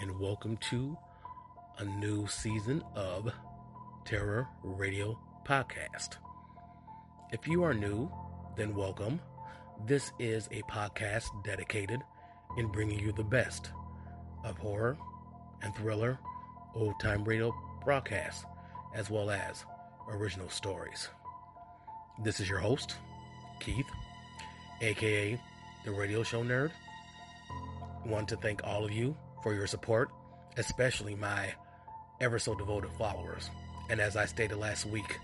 and welcome to a new season of Terror Radio Podcast. If you are new, then welcome. This is a podcast dedicated in bringing you the best of horror and thriller old time radio broadcasts, as well as original stories. This is your host, Keith, aka the Radio Show Nerd. Want to thank all of you for your support, especially my ever so devoted followers. And as I stated last week,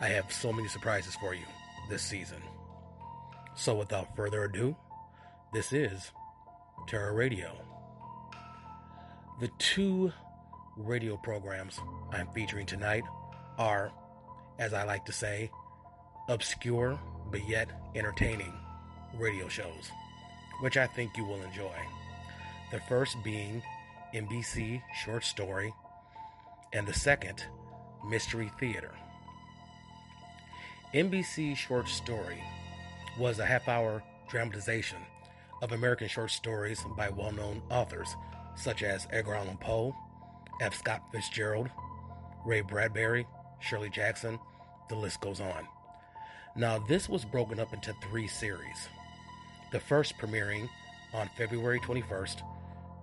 I have so many surprises for you this season. So without further ado, this is Terror Radio. The two radio programs I'm featuring tonight are, as I like to say, obscure but yet entertaining radio shows, which I think you will enjoy. The first being NBC Short Story, and the second, Mystery Theater. NBC Short Story was a half hour dramatization of American short stories by well known authors such as Edgar Allan Poe, F. Scott Fitzgerald, Ray Bradbury, Shirley Jackson, the list goes on. Now, this was broken up into three series. The first premiering on February 21st,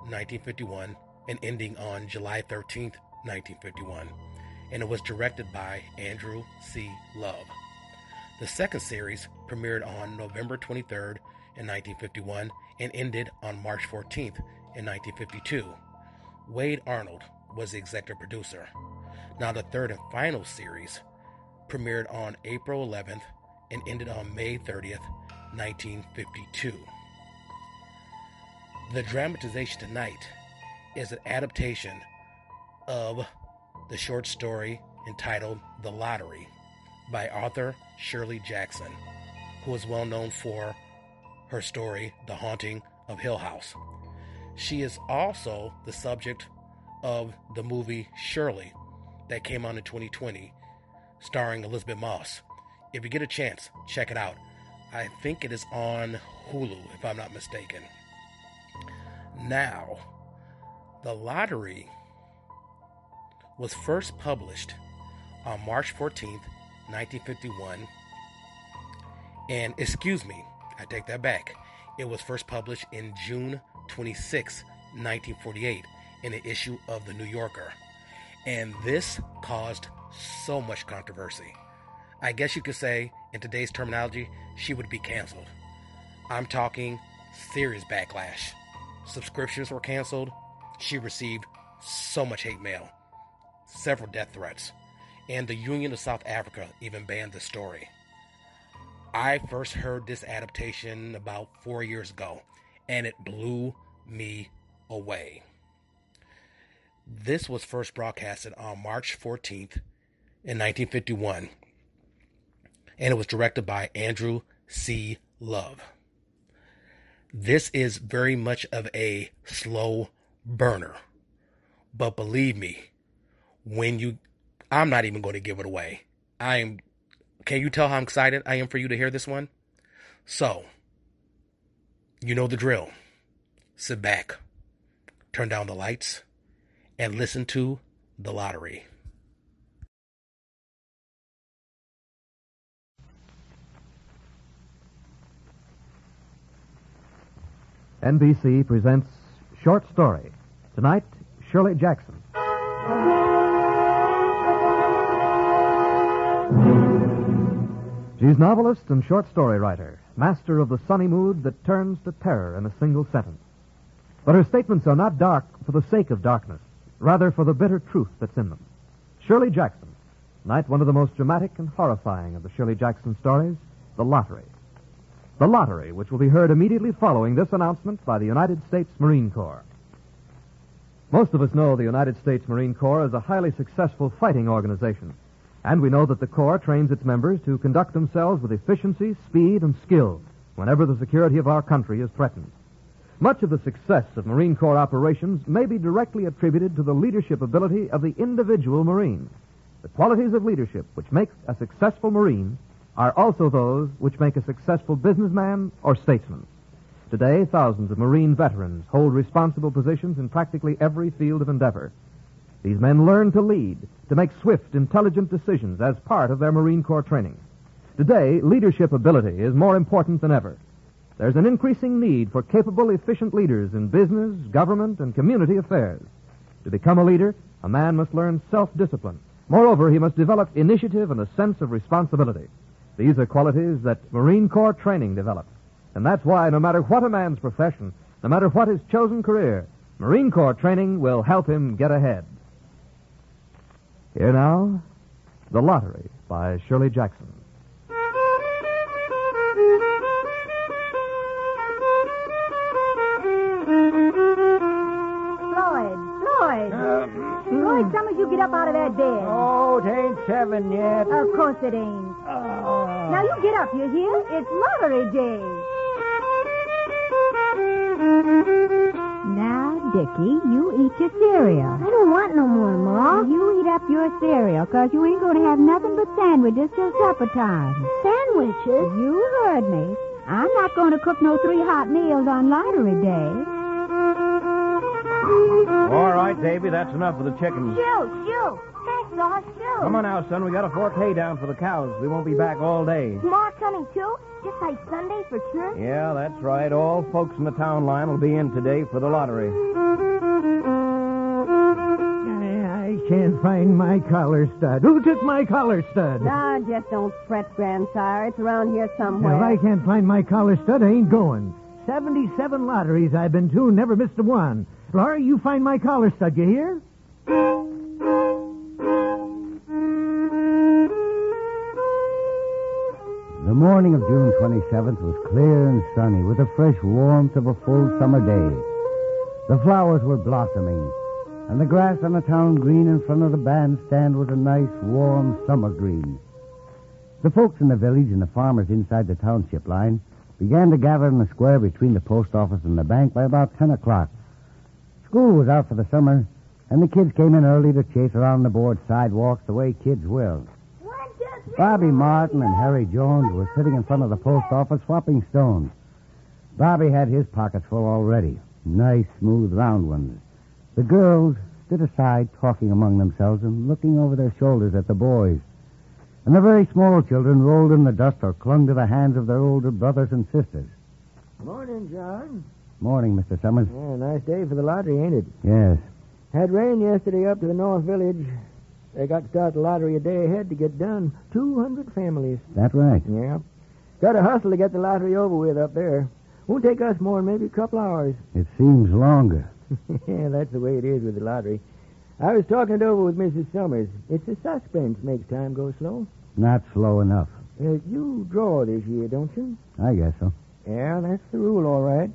1951, and ending on July 13th, 1951, and it was directed by Andrew C. Love. The second series premiered on November 23rd in 1951 and ended on March 14th in 1952. Wade Arnold was the executive producer. Now, the third and final series premiered on April 11th and ended on May 30th, 1952. The dramatization tonight is an adaptation of the short story entitled The Lottery by author Shirley Jackson, who is well known for her story, The Haunting of Hill House. She is also the subject of the movie Shirley that came out in 2020, starring Elisabeth Moss. If you get a chance, check it out. I think it is on Hulu, if I'm not mistaken. Now, The Lottery was first published on March 14th, 1951. And excuse me, I take that back. It was first published in June 26, 1948, in an issue of The New Yorker. And this caused so much controversy. I guess you could say, in today's terminology, she would be canceled. I'm talking serious backlash. Subscriptions were canceled. She received so much hate mail, several death threats, and the Union of South Africa even banned the story. I first heard this adaptation about four years ago, and it blew me away. This was first broadcasted on March 14th in 1951, and it was directed by Andrew C. Love. This is very much of a slow burner, but believe me, when you, I'm not even going to give it away. I am, can you tell how excited I am for you to hear this one? So, you know the drill. Sit back, turn down the lights, and listen to The Lottery. NBC presents Short Story. Tonight, Shirley Jackson. She's novelist and short story writer, master of the sunny mood that turns to terror in a single sentence. But her statements are not dark for the sake of darkness, rather for the bitter truth that's in them. Shirley Jackson, tonight one of the most dramatic and horrifying of the Shirley Jackson stories, The Lottery. The Lottery, which will be heard immediately following this announcement by the United States Marine Corps. Most of us know the United States Marine Corps as a highly successful fighting organization. And we know that the Corps trains its members to conduct themselves with efficiency, speed, and skill whenever the security of our country is threatened. Much of the success of Marine Corps operations may be directly attributed to the leadership ability of the individual Marine. The qualities of leadership which make a successful Marine are also those which make a successful businessman or statesman. Today, thousands of Marine veterans hold responsible positions in practically every field of endeavor. These men learn to lead, to make swift, intelligent decisions as part of their Marine Corps training. Today, leadership ability is more important than ever. There's an increasing need for capable, efficient leaders in business, government, and community affairs. To become a leader, a man must learn self-discipline. Moreover, he must develop initiative and a sense of responsibility. These are qualities that Marine Corps training develops. And that's why, no matter what a man's profession, no matter what his chosen career, Marine Corps training will help him get ahead. Here now, The Lottery by Shirley Jackson. Floyd Summers, you get up out of that bed. Oh, it ain't seven yet. Of course it ain't. Oh. Now you get up, you hear? It's lottery day. Now, Dickie, you eat your cereal. I don't want no more, Ma. You eat up your cereal, because you ain't going to have nothing but sandwiches till supper time. Sandwiches? You heard me. I'm not going to cook no three hot meals on lottery day. All right, Davy, that's enough for the chickens. Shoo, shoo. Hey, Saw, shoo. Come on now, son. We got a fork hay down for the cows. We won't be back all day. Ma coming too? Just like Sunday for church? Yeah, that's right. All folks in the town line will be in today for the lottery. I can't find my collar stud. Who took my collar stud? Now, just don't fret, grandsire. It's around here somewhere. Now, if I can't find my collar stud, I ain't going. 77 lotteries I've been to, never missed a one. Laura, you find my collar stud, you hear? The morning of June 27th was clear and sunny with the fresh warmth of a full summer day. The flowers were blossoming, and the grass on the town green in front of the bandstand was a nice, warm summer green. The folks in the village and the farmers inside the township line began to gather in the square between the post office and the bank by about 10 o'clock. School was out for the summer, and the kids came in early to chase around the board sidewalks the way kids will. One, two, three. Bobby Martin and Harry Jones were sitting in front of the post office swapping stones. Bobby had his pockets full already. Nice, smooth, round ones. The girls stood aside talking among themselves and looking over their shoulders at the boys. And the very small children rolled in the dust or clung to the hands of their older brothers and sisters. Morning, John. Morning, Mr. Summers. Yeah, nice day for the lottery, ain't it? Yes. Had rain yesterday up to the North Village. They got to start the lottery a day ahead to get done. 200 families. That right. Yeah. Got to hustle to get the lottery over with up there. Won't take us more than maybe a couple hours. It seems longer. yeah, that's the way it is with the lottery. I was talking it over with Mrs. Summers. It's the suspense makes time go slow. Not slow enough. Uh, you draw this year, don't you? I guess so. Yeah, that's the rule, all right.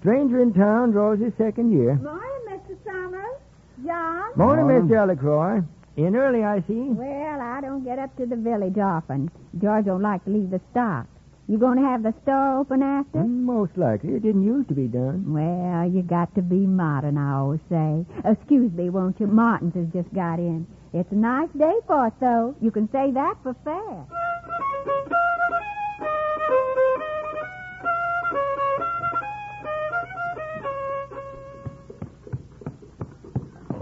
Stranger in town draws his second year. Morning, Mr. Summers. John? Morning, Morning. Miss Delacroix. In early, I see. Well, I don't get up to the village often. George don't like to leave the stock. You going to have the store open after? Mm, Most likely. It didn't used to be done. Well, you got to be modern, I always say. Excuse me, won't you? Martin's has just got in. It's a nice day for it, though. You can say that for fair.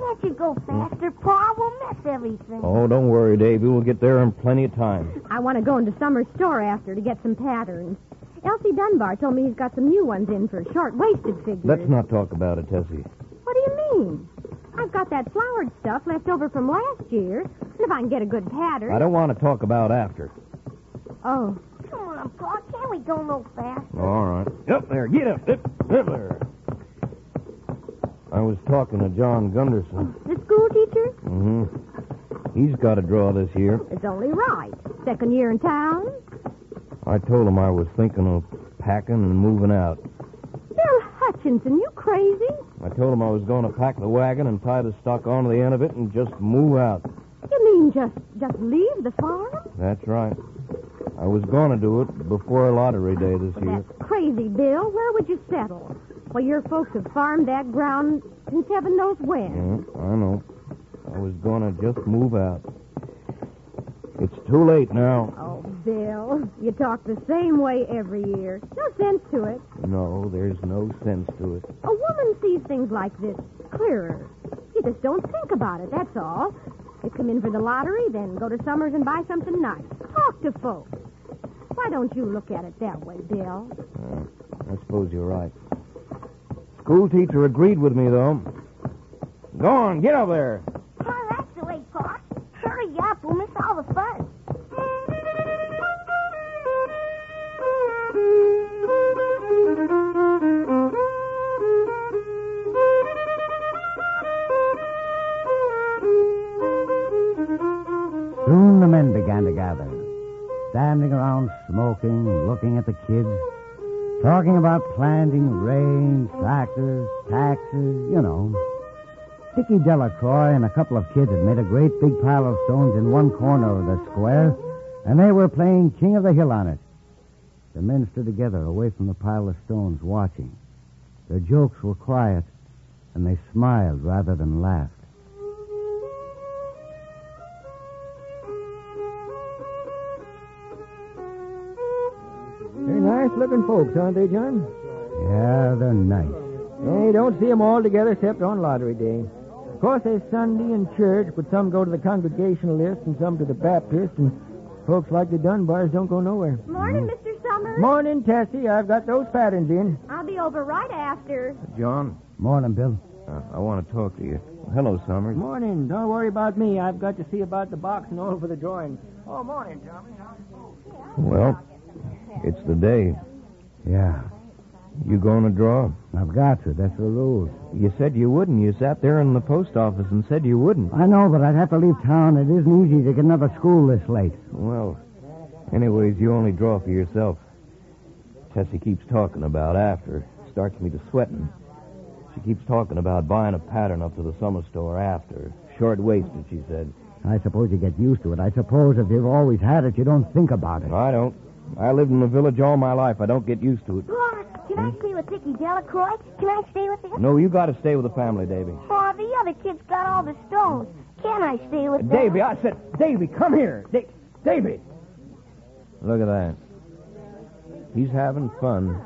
Can't you go faster, Pa? We'll miss everything. Oh, don't worry, Davy. We'll get there in plenty of time. I want to go into Summer's store after to get some patterns. Elsie Dunbar told me he's got some new ones in for short-waisted figures. Let's not talk about it, Tessie. What do you mean? I've got that flowered stuff left over from last year, and if I can get a good pattern. I don't want to talk about after. Oh, Come on, Pa. Can't we go no faster? All right. Up there. Get up. Up, up there. I was talking to John Gunderson. the school teacher? Mm-hmm. He's got to draw this year. It's only right. Second year in town. I told him I was thinking of packing and moving out. Bill Hutchinson, you crazy? I told him I was going to pack the wagon and tie the stock onto the end of it and just move out. You mean just just leave the farm? That's right. I was going to do it before lottery day this year. That's crazy, Bill. Where would you settle? Well, your folks have farmed that ground since heaven knows when. Yeah, I know. I was going to just move out. It's too late now. Oh, Bill, you talk the same way every year. No sense to it. No, there's no sense to it. A woman sees things like this clearer. You just don't think about it, that's all. You come in for the lottery, then go to Summers and buy something nice. Talk to folks. Why don't you look at it that way, Bill? Uh, I suppose you're right. School teacher agreed with me, though. Go on, get up there. Oh, that's the way, Pop. Hurry up. We'll miss all the fun. Soon the men began to gather, standing around smoking, looking at the kids, talking about planting, rain, tractors, taxes, you know. Dickie Delacroix and a couple of kids had made a great big pile of stones in one corner of the square, and they were playing King of the Hill on it. The men stood together away from the pile of stones, watching. Their jokes were quiet, and they smiled rather than laughed. Nice looking folks, aren't they, John? Yeah, they're nice. You don't see 'em all together except on lottery day. Of course, there's Sunday and church, but some go to the Congregationalist and some to the Baptist, and folks like the Dunbars don't go nowhere. Morning, Mr. Summers. Morning, Tessie. I've got those patterns in. I'll be over right after. John, Morning, Bill. uh, I want to talk to you. Hello, Summers. Morning. Don't worry about me. I've got to see about the box and all for the drawing. Oh, morning, Tommy. Well, it's the day. Yeah, You going to draw? I've got to. That's the rules. You said you wouldn't. You sat there in the post office and said you wouldn't. I know, but I'd have to leave town. It isn't easy to get another school this late. Well, anyways, you only draw for yourself. Tessie keeps talking about after. Starts me to sweating. She keeps talking about buying a pattern up to the summer store after. Short waisted, she said. I suppose you get used to it. I suppose if you've always had it, you don't think about it. I don't. I lived in the village all my life. I don't get used to it. Pop, can I hmm? stay with Dickie Delacroix? Can I stay with him? No, you got to stay with the family, Davy. Oh, the other kids got all the stones. Can I stay with them? Davy, I said, Davy, come here. Da- Davy. Look at that. He's having fun.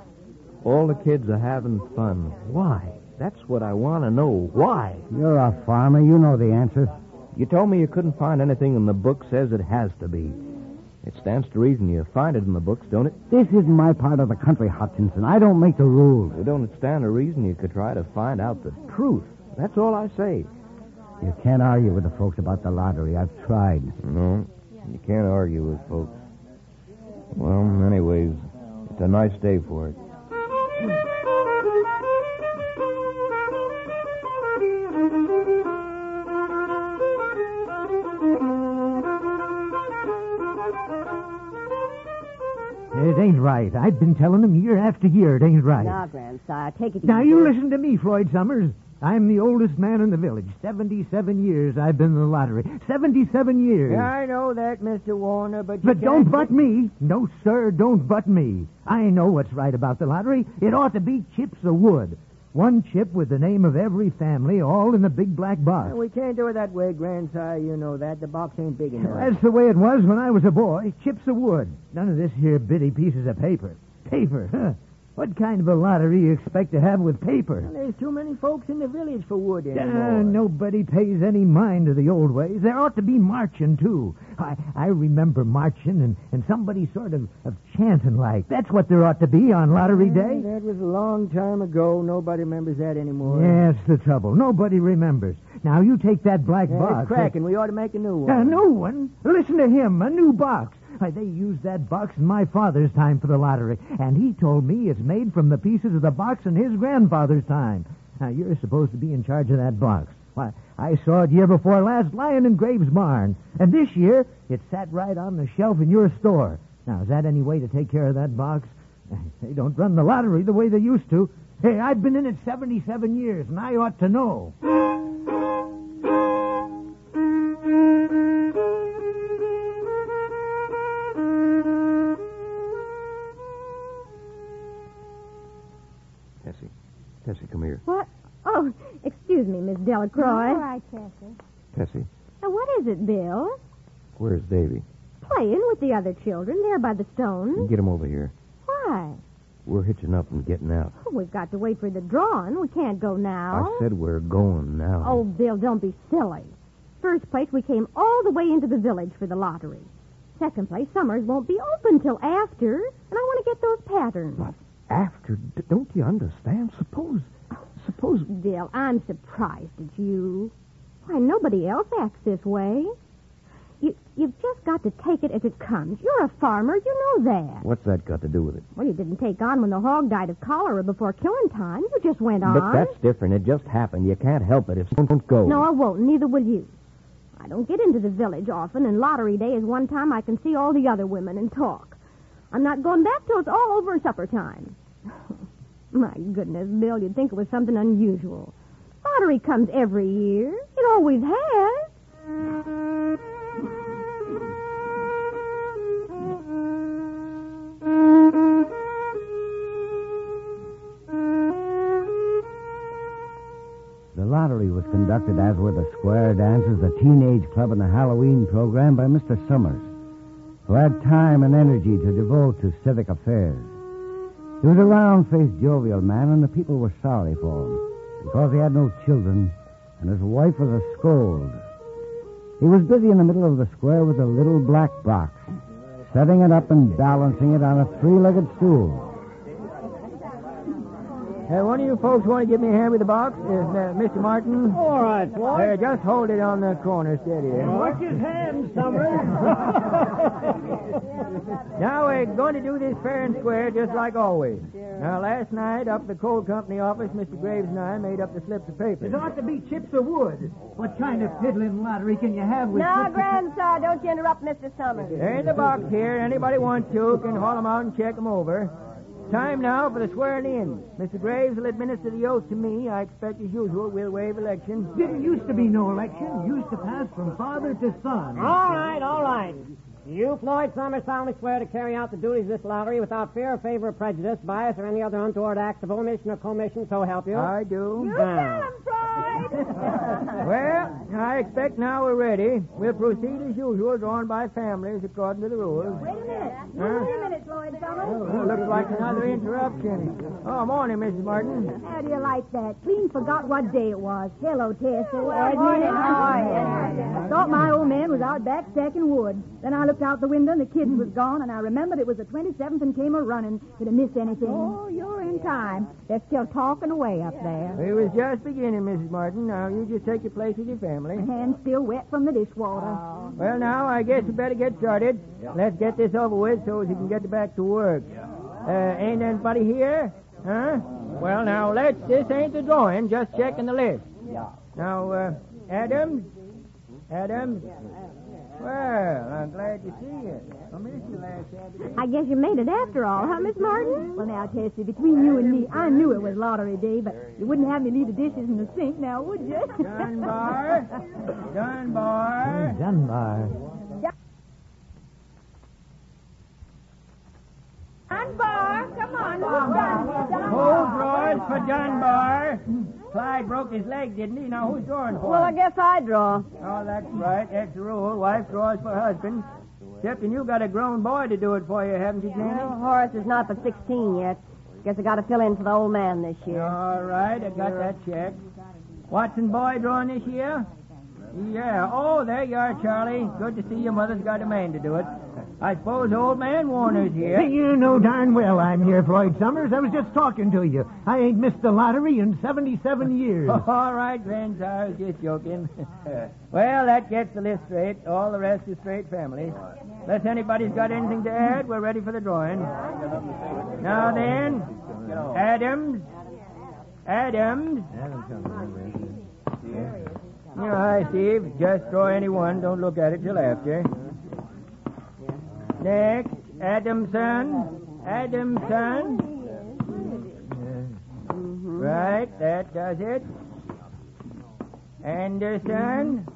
All the kids are having fun. Why? That's what I want to know. Why? You're a farmer. You know the answer. You told me you couldn't find anything in the book says it has to be. It stands to reason you find it in the books, don't it? This isn't my part of the country, Hutchinson. I don't make the rules. It don't stand to reason you could try to find out the truth. That's all I say. You can't argue with the folks about the lottery. I've tried. No, you can't argue with folks. Well, anyways, it's a nice day for it. It ain't right. I've been telling them year after year it ain't right. Now, grandsire, take it Now, you listen to me, Floyd Summers. I'm the oldest man in the village. 77 years I've been in the lottery. 77 years. Yeah, I know that, Mr. Warner, but you But don't butt me. No, sir, don't butt me. I know what's right about the lottery. It ought to be chips of wood. One chip with the name of every family, all in the big black box. We can't do it that way, grandsire. You know that. The box ain't big enough. That's the way it was when I was a boy. Chips of wood. None of this here bitty pieces of paper. Paper, huh? What kind of a lottery you expect to have with paper? Well, there's too many folks in the village for wood Uh, anymore. nobody pays any mind to the old ways. There ought to be marching, too. I, I remember marching and, and somebody sort of, of chanting like. That's what there ought to be on lottery Yeah, day. That was a long time ago. Nobody remembers that anymore. Yeah, that's the trouble. Nobody remembers. Now, you take that black Yeah, box. it's cracking. We ought to make a new one. A new one? Listen to him, a new box. Why, they used that box in my father's time for the lottery, and he told me it's made from the pieces of the box in his grandfather's time. Now, you're supposed to be in charge of that box. Why, I saw it year before last lying in Graves' barn, and this year it sat right on the shelf in your store. Now, is that any way to take care of that box? They don't run the lottery the way they used to. Hey, I've been in it 77 years, and I ought to know. Tessie. Tessie, come here. What? Oh, excuse me, Miss Delacroix. All right, Tessie. Tessie, Now, what is it, Bill? where's Davy? Playing with the other children there by the stone. Get him over here. Why? We're hitching up and getting out. Oh, we've got to wait for the drawing. We can't go now. I said we're going now. Oh, Bill, don't be silly. First place, we came all the way into the village for the lottery. Second place, Summers won't be open till after, and I want to get those patterns. But after, d- don't you understand? Suppose, suppose. Bill, I'm surprised at you. Why, nobody else acts this way. You, you've just got to take it as it comes. You're a farmer. You know that. What's that got to do with it? Well, you didn't take on when the hog died of cholera before killing time. You just went on. But that's different. It just happened. You can't help it if you don't go. No, I won't. Neither will you. I don't get into the village often, and lottery day is one time I can see all the other women and talk. I'm not going back till it's all over supper time. My goodness, Bill, you'd think it was something unusual. Lottery comes every year. It always has. The lottery was conducted, as were the square dances, the teenage club, and the Halloween program by Mr. Summers, who had time and energy to devote to civic affairs. He was a round-faced, jovial man, and the people were sorry for him because he had no children, and his wife was a scold. He was busy in the middle of the square with a little black box, setting it up and balancing it on a three-legged stool. Hey, one of you folks want to give me a hand with the box? Is uh, uh Mr. Martin? All right, uh, Hey, just hold it on the corner steady. Watch his hands, Summers. Now we're going to do this fair and square just like always. Now, last night up at the coal company office, Mr. Graves and I made up the slips of paper. It ought to be chips of wood. What kind of piddling lottery can you have with Now, chips of- Grandson, don't you interrupt Mr. Summers. They're in the box here. Anybody wants to can haul them out and check them over. Time now for the swearing in. Mr. Graves will administer the oath to me. I expect, as usual, we'll waive election. Didn't used to be no election. Used to pass from father to son. all right, all right. You, Floyd Summers, solemnly swear to carry out the duties of this lottery without fear, favor, or prejudice, bias, or any other untoward acts of omission or commission, so help you. I do. Ah. Well, I expect now we're ready. We'll proceed as usual, drawn by families according to the rules. Wait a minute. Huh? Wait a minute, Floyd Summers. Oh, looks like another interruption. Oh, morning, Mrs. Martin. How do you like that? Clean forgot what day it was. Hello, Tessie. Well, morning. How are you? I thought my old man was out back stacking wood. Then I looked out the window and the kids was gone, and I remembered it was the 27th and came a running. Did I miss anything? Oh, you're in time. They're still talking away up there. We was just beginning, Mrs. Martin. Now, you just take your place with your family. My hand's still wet from the dishwater. Well, now, I guess we better get started. Let's get this over with so we can get back to work. Uh, ain't anybody here? Huh? Well, now, let's. This ain't the drawing, just checking the list. Now, uh, Adams? Adams? Well, I'm glad to see you. I missed you last Saturday. I guess you made it after all, huh, Miss Martin? Well, now, Tessie, between you and me, I knew it was lottery day, but you wouldn't have me leave the dishes in the sink now, would you? Dunbar? Dunbar? Dunbar. Dunbar, come on. Who's drawing for Dunbar? Clyde broke his leg, didn't he? Now, who's drawing for Well, I him? guess I draw. Oh, that's right. That's the rule. Wife draws for husband. Except you got a grown boy to do it for you, haven't you, Jenny? Well, Horace is not but 16 yet. Guess I got to fill in for the old man this year. All right, I got that check. Watson boy drawing this year? Yeah. Oh, there you are, Charlie. Good to see your mother's got a man to do it. I suppose old man Warner's here. You know darn well I'm here, Floyd Summers. I was just talking to you. I ain't missed the lottery in 77 years. All right, Vince, I was just joking. well, that gets the list straight. All the rest is straight families. Unless anybody's got anything to add, we're ready for the drawing. Now then, Adams. Adams. Hi, Steve. Just draw any one. Don't look at it till after. Next, Adamson. Adamson. Right, that does it. Anderson.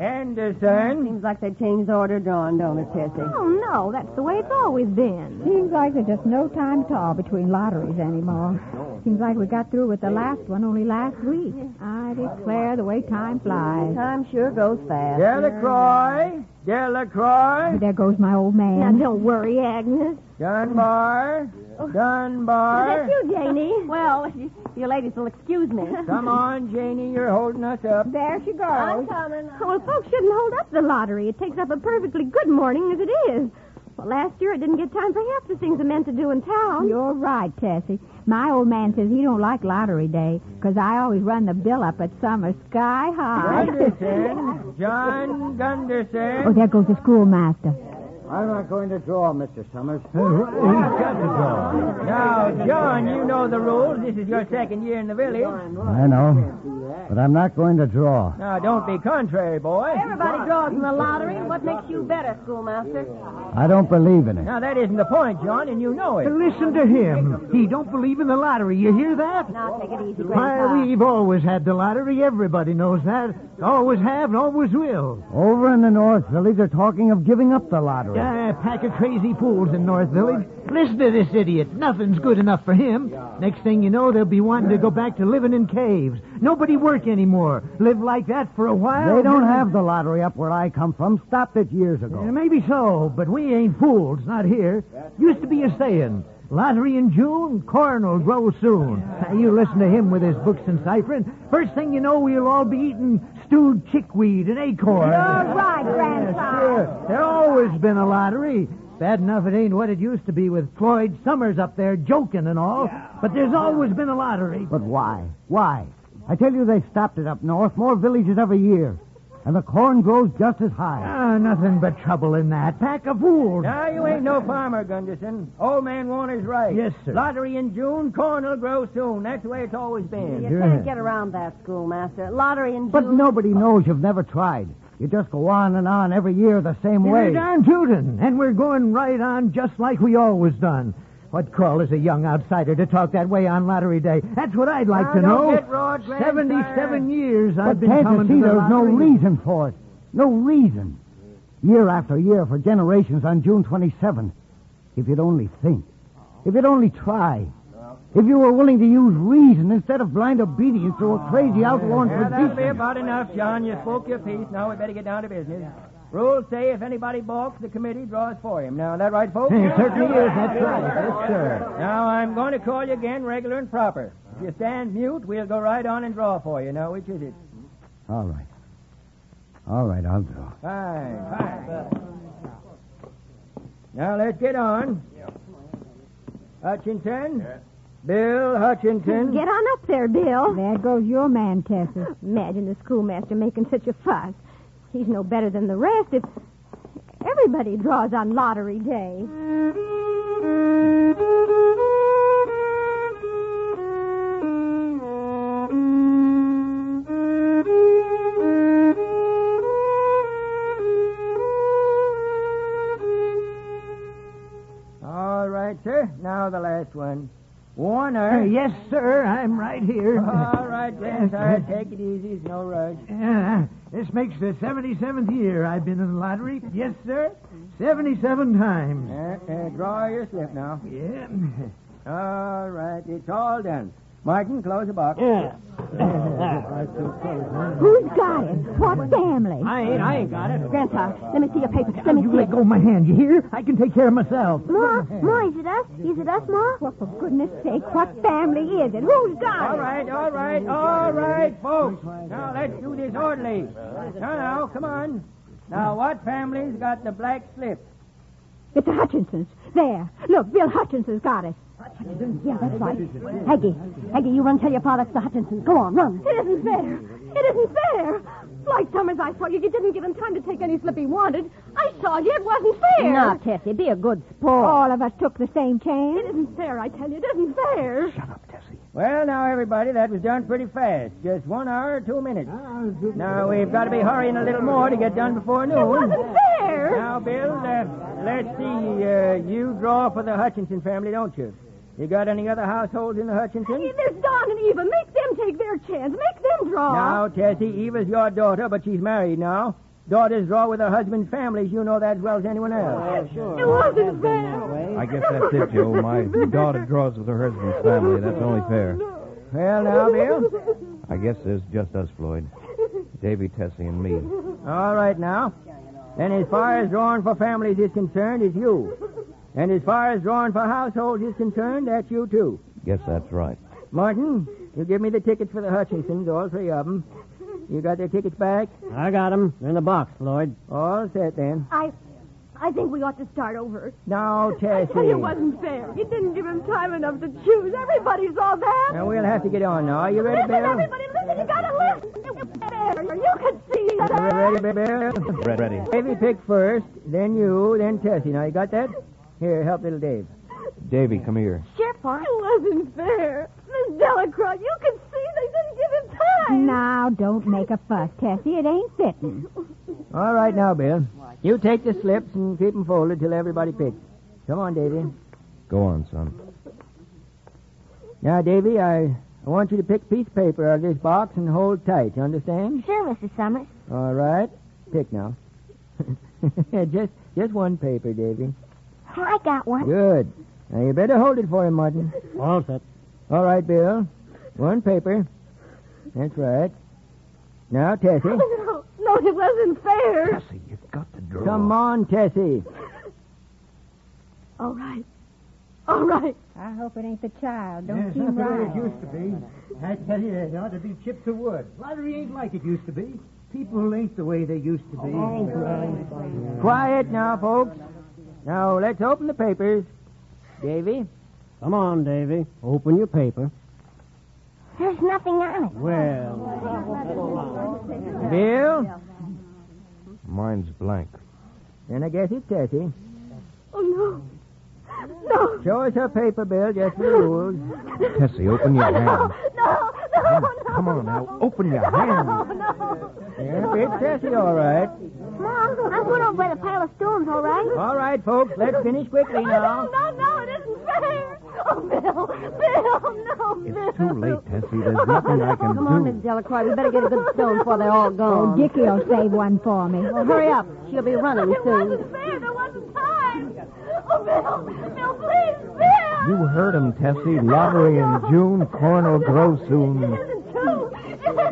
Anderson. Seems like they changed the order of drawing, don't it, Tessie? Oh, no, that's the way it's always been. Seems like there's just no time at all between lotteries anymore. Seems like we got through with the last one only last week. I declare the way time flies. Time sure goes fast. Delacroix. Delacroix. There goes my old man. Now, don't worry, Agnes. Dunbar. Oh. Dunbar. Is that you, Janie? Well, you, you ladies will excuse me. Come on, Janie, you're holding us up. There she goes. I'm coming. Well, folks shouldn't hold up the lottery. It takes up a perfectly good morning as it is. Well, last year I didn't get time for half the things I meant to do in town. You're right, Tessie. My old man says he don't like lottery day 'cause I always run the bill up at summer sky high. Gunderson. John Gunderson. oh, there goes the schoolmaster. I'm not going to draw, Mr. Summers. He's got to draw. Now, John, you know the rules. This is your second year in the village. I know. But I'm not going to draw. Now, don't be contrary, boy. Everybody draws in the lottery. What makes you better, schoolmaster? I don't believe in it. Now, that isn't the point, John, and you know it. Listen to him. He don't believe in the lottery. You hear that? Now take it easy, Why, Grandpa. we've always had the lottery. Everybody knows that. Always have and always will. Over in the North Village, they're talking of giving up the lottery. A pack of crazy fools in North Village. Listen to this idiot. Nothing's good enough for him. Next thing you know, they'll be wanting to go back to living in caves. Nobody work anymore. Live like that for a while. They don't have the lottery up where I come from. Stopped it years ago. Yeah, maybe so, but we ain't fools, not here. Used to be a saying, lottery in June, corn will grow soon. You listen to him with his books and ciphering. First thing you know, we'll all be eating stewed chickweed and acorn. You're right, Yeah, Grandpa. sure. There always been a lottery. Bad enough it ain't what it used to be with Floyd Summers up there joking and all. But there's always been a lottery. But why? Why? I tell you, they've stopped it up north. More villages every year. And the corn grows just as high. Ah, nothing but trouble in that. Pack of fools. Now, you ain't no farmer, Gunderson. Old man Warner's right. Yes, sir. Lottery in June, corn will grow soon. That's the way it's always been. You Sure. can't get around that, schoolmaster. Lottery in June. But nobody knows you've never tried. You just go on and on every year the same You're way. darn tootin', and we're going right on just like we always done. What call is a young outsider to talk that way on lottery day? That's what I'd like Now, to don't know. get wrought, grandsire. Seventy-seven years I've But been can't coming you see to the there's no reason for it? No reason. Year after year for generations on June 27th. If you'd only think. If you'd only try. If you were willing to use reason instead of blind obedience to a crazy outlaw Yeah, that'll be about enough, John. You spoke your piece. Now we better get down to business. Rules say if anybody balks, the committee draws for him. Now, is that right, folks? It certainly is. That's right. Yes, sir. Now, I'm going to call you again regular and proper. If you stand mute, we'll go right on and draw for you. Now, which is it? All right. All right, I'll draw. Fine, fine. Now, let's get on. Hutchinson. Bill Hutchinson. Get on up there, Bill. There goes your man, Tessie. Imagine the schoolmaster making such a fuss. He's no better than the rest if everybody draws on lottery day. All right, sir. Now the last one. Uh, Warner. yes, sir. I'm right here. All right, Grandsire. Take it easy. It's no rush. Yeah, this makes the 77th year I've been in the lottery. Yes, sir. 77 times. Uh, uh, draw your slip now. Yeah. All right, it's all done. Martin, close the box. Yeah. Who's got it? What family? I ain't, I ain't got it. Grandpa, let me see your papers. Let me You see let it. go of my hand, you hear? I can take care of myself. Ma, Ma, is it us? Is it us, Ma? Well, for goodness sake, what family is it? Who's got All it? right, all right, all right, folks. Now let's do this orderly. Now, now, come on. Now, what family's got the black slip? It's the Hutchinsons. There. Look, Bill Hutchinson's got it. Yeah, that's right. Aggie, Aggie, you run tell your father it's the Hutchinsons. Go on, run. It isn't fair. It isn't fair. Like Summers, I saw you. You didn't give him time to take any slip he wanted. I saw you. It wasn't fair. Now, Tessie, be a good sport. All of us took the same It chance. isn't fair, I tell you. It isn't fair. Shut up, Tessie. Well, now, everybody, that was done pretty fast. Just one hour, two minutes. Now, we've got to be hurrying a little more to get done before It noon. wasn't fair. Now, Bill, uh, let's see. Uh, you draw for the Hutchinson family, don't you? You got any other households in the Hutchinson? There's Don and Eva. Make them take their chance. Make them draw. Now, Tessie, Eva's your daughter, but she's married now. Daughters draw with her husband's families. You know that as well as anyone else. Oh, sure. It wasn't fair. I guess that's it, Joe. My daughter draws with her husband's family. That's only oh, fair. Well, now, Bill. I guess there's just us, Floyd. Davy, Tessie, and me. All right, now. And as far as drawing for families is concerned, it's you. And as far as drawing for households is concerned, that's you, too. Guess that's right. Martin, you give me the tickets for the Hutchinsons, all three of them. You got their tickets back? I got them. They're in the box, Floyd. All set, then. I, I think we ought to start over. Now, I tell you, it wasn't fair. You didn't give him time enough to choose. Everybody saw that. Now, we'll have to get on now. Are you ready, listen, Bill? everybody, listen. You gotta listen. It was fair. You could see You that. ready, Bill? Ready. Davy pick first, then you, then Tessie. Now, you got that? Here, help little Dave. Davy, come here. Sure, Pa. It wasn't fair. Miss Delacroix, you could see they didn't give him time. Now, don't make a fuss, Tessie. It ain't fitting. All right, now, Bill. You take the slips and keep them folded till everybody picks. Come on, Davy. Go on, son. Now, Davy, I, I want you to pick a piece of paper out of this box and hold tight. You understand? Sure, Mr. Summers. All right. Pick now. just, just one paper, Davy. Oh, I got one. Good. Now, you better hold it for him, Martin. All set. All right, Bill. One paper. That's right. Now, Tessie. Oh, no, no, it wasn't fair. Tessie, you've got to draw. Come on, Tessie. All right. All right. I hope it ain't the child. Don't Yes, seem not the way it used to be. I tell you, it ought to be chips of wood. Lottery ain't like it used to be. People ain't the way they used to be. Quiet now, folks. Now, let's open the papers. Davy. Come on, Davy. Open your paper. There's nothing on it. Well, Bill. Mine's blank. Then I guess it's Tessie. Oh, no. No. Show us her paper, Bill, just for the rules. Tessie, open your hand. No, no, no. Come on now, open your oh, hand. No. Yeah, it's Tessie, all right. Mom, I'm going over by the pile of stones, all right? All right, folks, let's finish quickly now. no, no, it isn't fair. Oh, Bill, Bill, no, Bill. It's too late, Tessie. There's nothing I can Come on, do. Miss Delacroix. We better get a good stone before they're all Oh, gone. Dickie'll save one for me. Well, hurry up. She'll be running It soon. wasn't fair. There wasn't time. Oh, Bill, Bill, please, Bill. You heard him, Tessie. Lottery in June, corn will grow soon.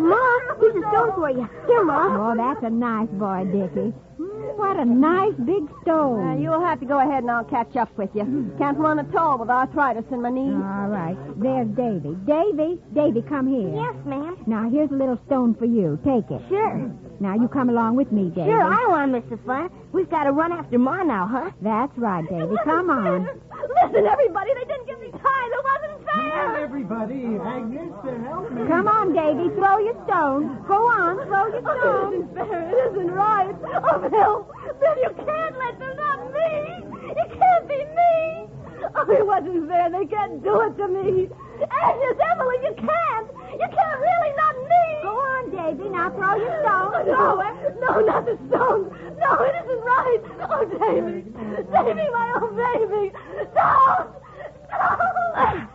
It isn't true. It isn't Mom, here's a stone for you. Here, Mom. Oh, that's a nice boy, Dickie. Mm, What a nice big stone. Uh, you'll have to go ahead and I'll catch up with you. Can't run at all with arthritis in my knees. All right. There's Davy. Davy, Davy, come here. Yes, ma'am. Now, here's a little stone for you. Take it. Sure. Now, you come along with me, Davy. Sure, I want Mr. Fun. We've got to run after Ma now, huh? That's right, Davy. Come on. Listen, everybody, they didn't give me time. It wasn't fair. Everybody, Agnes, to help me. Come on, Davy. Throw your stone. Go on. Throw your oh, It stone. isn't fair. It isn't right. Oh, Bill, Bill, you can't let them, not me. It can't be me. Oh, it wasn't fair. They can't do it to me. Agnes, Emily, you can't. You can't really, not me. Go on, Davy. Now throw your stone. No, no, not the stone. No, it isn't right. Oh, Davy. Davy, my own baby. Don't. Don't.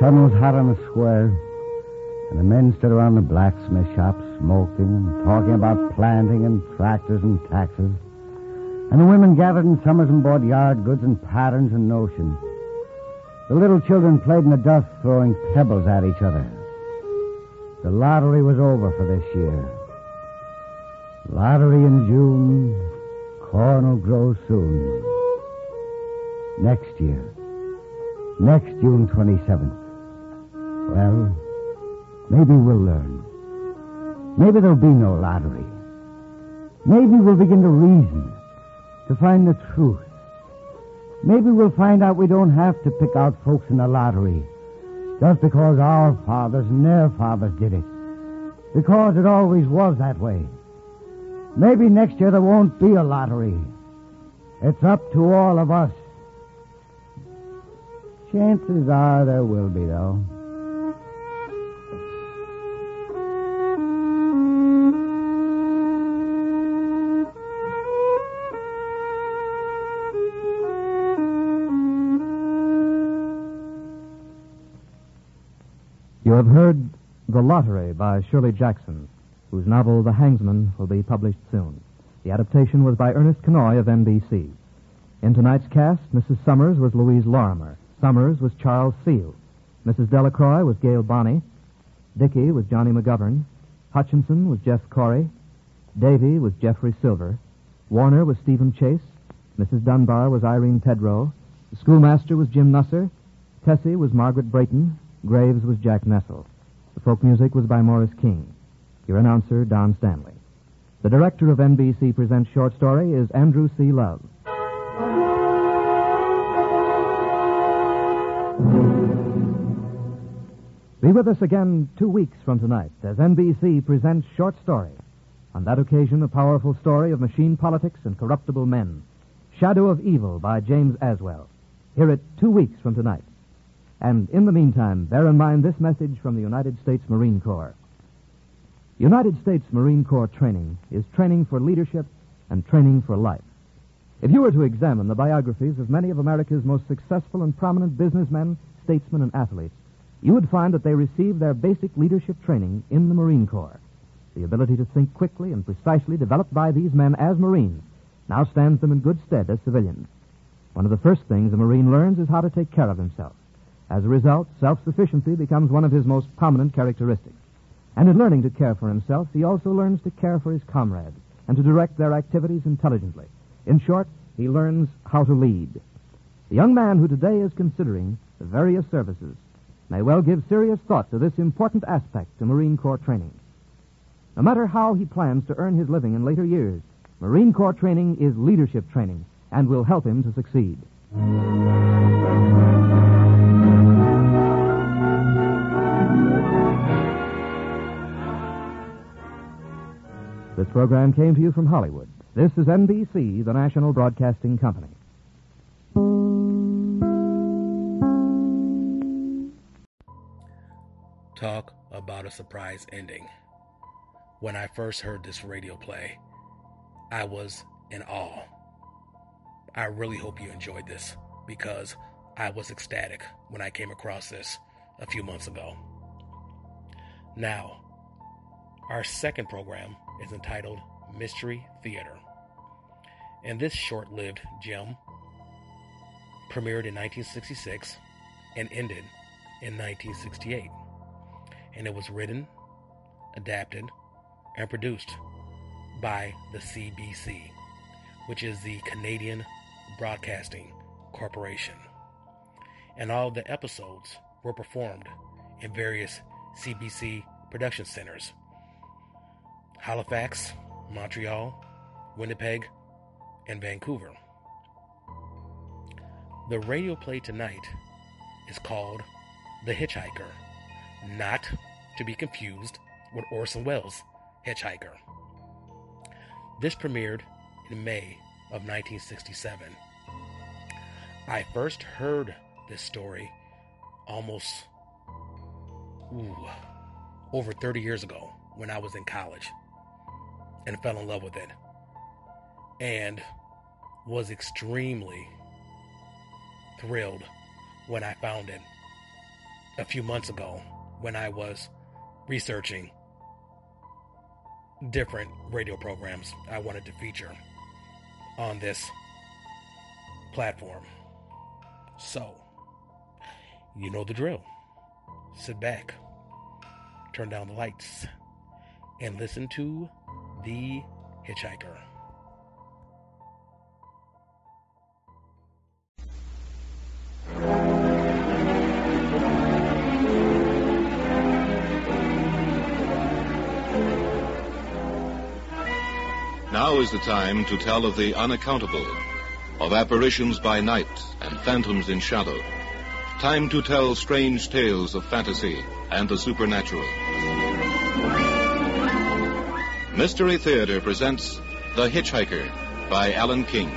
Sun was hot on the square, and the men stood around the blacksmith shop smoking and talking about planting and tractors and taxes. And the women gathered in summers and bought yard goods and patterns and notions. The little children played in the dust, throwing pebbles at each other. The lottery was over for this year. Lottery in June, corn will grow soon. Next year. Next June 27th. Well, maybe we'll learn. Maybe there'll be no lottery. Maybe we'll begin to reason, to find the truth. Maybe we'll find out we don't have to pick out folks in the lottery just because our fathers and their fathers did it. Because it always was that way. Maybe next year there won't be a lottery. It's up to all of us. Chances are there will be, though. You have heard The Lottery by Shirley Jackson, whose novel The Hangsaman will be published soon. The adaptation was by Ernest Kinoy of NBC. In tonight's cast, Mrs. Summers was Louise Lorimer. Summers was Charles Seel. Mrs. Delacroix was Gail Bonney. Dickey was Johnny McGovern. Hutchinson was Jeff Corey. Davy was Jeffrey Silver. Warner was Stephen Chase. Mrs. Dunbar was Irene Tedrow. The schoolmaster was Jim Nusser. Tessie was Margaret Brayton. Graves was Jack Nessel. The folk music was by Morris King. Your announcer, Don Stanley. The director of NBC Presents Short Story is Andrew C. Love. Be with us again two weeks from tonight as NBC presents Short Story. On that occasion, a powerful story of machine politics and corruptible men. Shadow of Evil by James Aswell. Hear it two weeks from tonight. And in the meantime, bear in mind this message from the United States Marine Corps. United States Marine Corps training is training for leadership and training for life. If you were to examine the biographies of many of America's most successful and prominent businessmen, statesmen, and athletes, you would find that they received their basic leadership training in the Marine Corps. The ability to think quickly and precisely developed by these men as Marines now stands them in good stead as civilians. One of the first things a Marine learns is how to take care of himself. As a result, self-sufficiency becomes one of his most prominent characteristics. And in learning to care for himself, he also learns to care for his comrades and to direct their activities intelligently. In short, he learns how to lead. The young man who today is considering the various services may well give serious thought to this important aspect to Marine Corps training. No matter how he plans to earn his living in later years, Marine Corps training is leadership training and will help him to succeed. This program came to you from Hollywood. This is NBC, the national broadcasting company. Talk about a surprise ending. When I first heard this radio play, I was in awe. I really hope you enjoyed this because I was ecstatic when I came across this a few months ago. Now, our second program is entitled Mystery Theater. And this short lived gem premiered in 1966 and ended in 1968. And it was written, adapted, and produced by the CBC, which is the Canadian Broadcasting Corporation. And all the episodes were performed in various CBC production centers Halifax, Montreal, Winnipeg, and Vancouver. The radio play tonight is called The Hitchhiker, not to be confused with Orson Welles' Hitchhiker. This premiered in May of 1967. I first heard this story almost ooh, over 30 years ago when I was in college and fell in love with it and was extremely thrilled when I found it a few months ago when I was researching different radio programs I wanted to feature on this platform. So, you know the drill. Sit back, turn down the lights, and listen to The Hitchhiker. Now is the time to tell of the unaccountable, of apparitions by night and phantoms in shadow. Time to tell strange tales of fantasy and the supernatural. Mystery Theater presents The Hitchhiker by Alan King.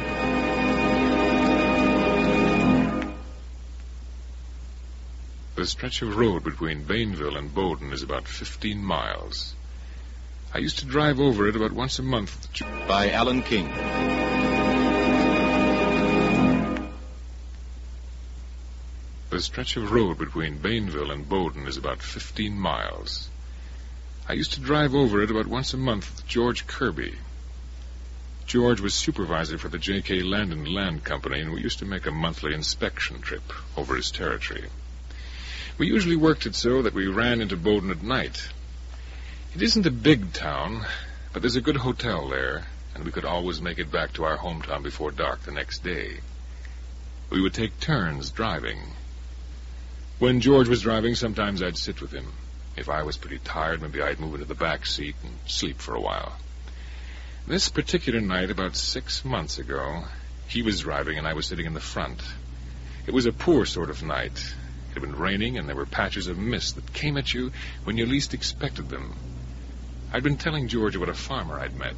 The stretch of road between Bainville and Bowden is about 15 miles. I used to drive over it about once a month. By Alan King. The stretch of road between Bainville and Bowden is about 15 miles. I used to drive over it about once a month with George Kirby. George was supervisor for the J.K. Landon Land Company, and we used to make a monthly inspection trip over his territory. We usually worked it so that we ran into Bowden at night. It isn't a big town, but there's a good hotel there, and we could always make it back to our hometown before dark the next day. We would take turns driving. When George was driving, sometimes I'd sit with him. If I was pretty tired, maybe I'd move into the back seat and sleep for a while. This particular night, about six months ago, he was driving and I was sitting in the front. It was a poor sort of night. It had been raining and there were patches of mist that came at you when you least expected them. I'd been telling George about a farmer I'd met.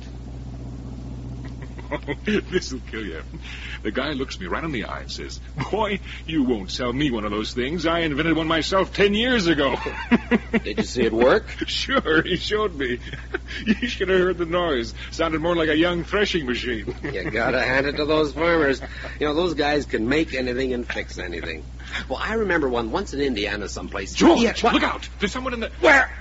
This'll kill you. The guy looks me right in the eye and says, Boy, you won't sell me one of those things. I invented one myself ten years ago. Did you see it work? Sure, he showed me. You should have heard the noise. Sounded more like a young threshing machine. You gotta hand it to those farmers. You know, those guys can make anything and fix anything. Well, I remember one once in Indiana someplace. George, Yeah, look out! There's someone in the... Where?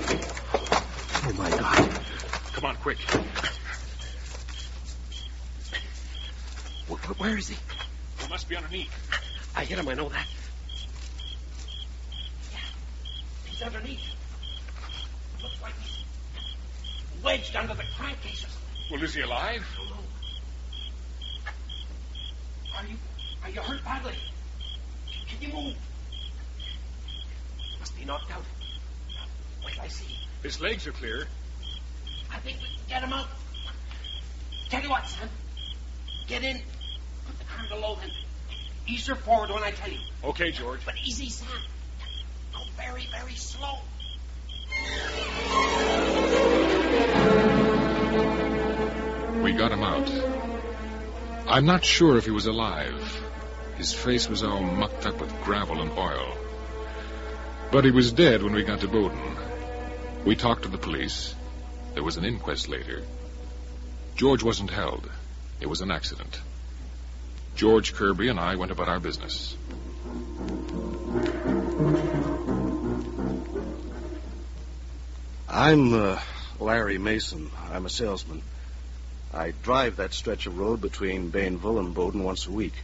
Oh, my God. Come on, quick. Wh- wh- Where is he? He must be underneath. I hit him, I know that. Yeah, he's underneath. Looks like he's wedged under the crankcase or something. Well, is he alive? Are you, are you hurt badly? Can you move? Must be knocked out. Wait I see. His legs are clear. I think we can get him out. Tell you what, son. Get in. Put the car below then. Forward when I tell you. Okay, George. But easy, son. Go very, very slow. We got him out. I'm not sure if he was alive. His face was all mucked up with gravel and oil. But he was dead when we got to Bowden. We talked to the police. There was an inquest later. George wasn't held. It was an accident. George Kirby and I went about our business. I'm uh, Larry Mason. I'm a salesman. I drive that stretch of road between Bainville and Bowden once a week.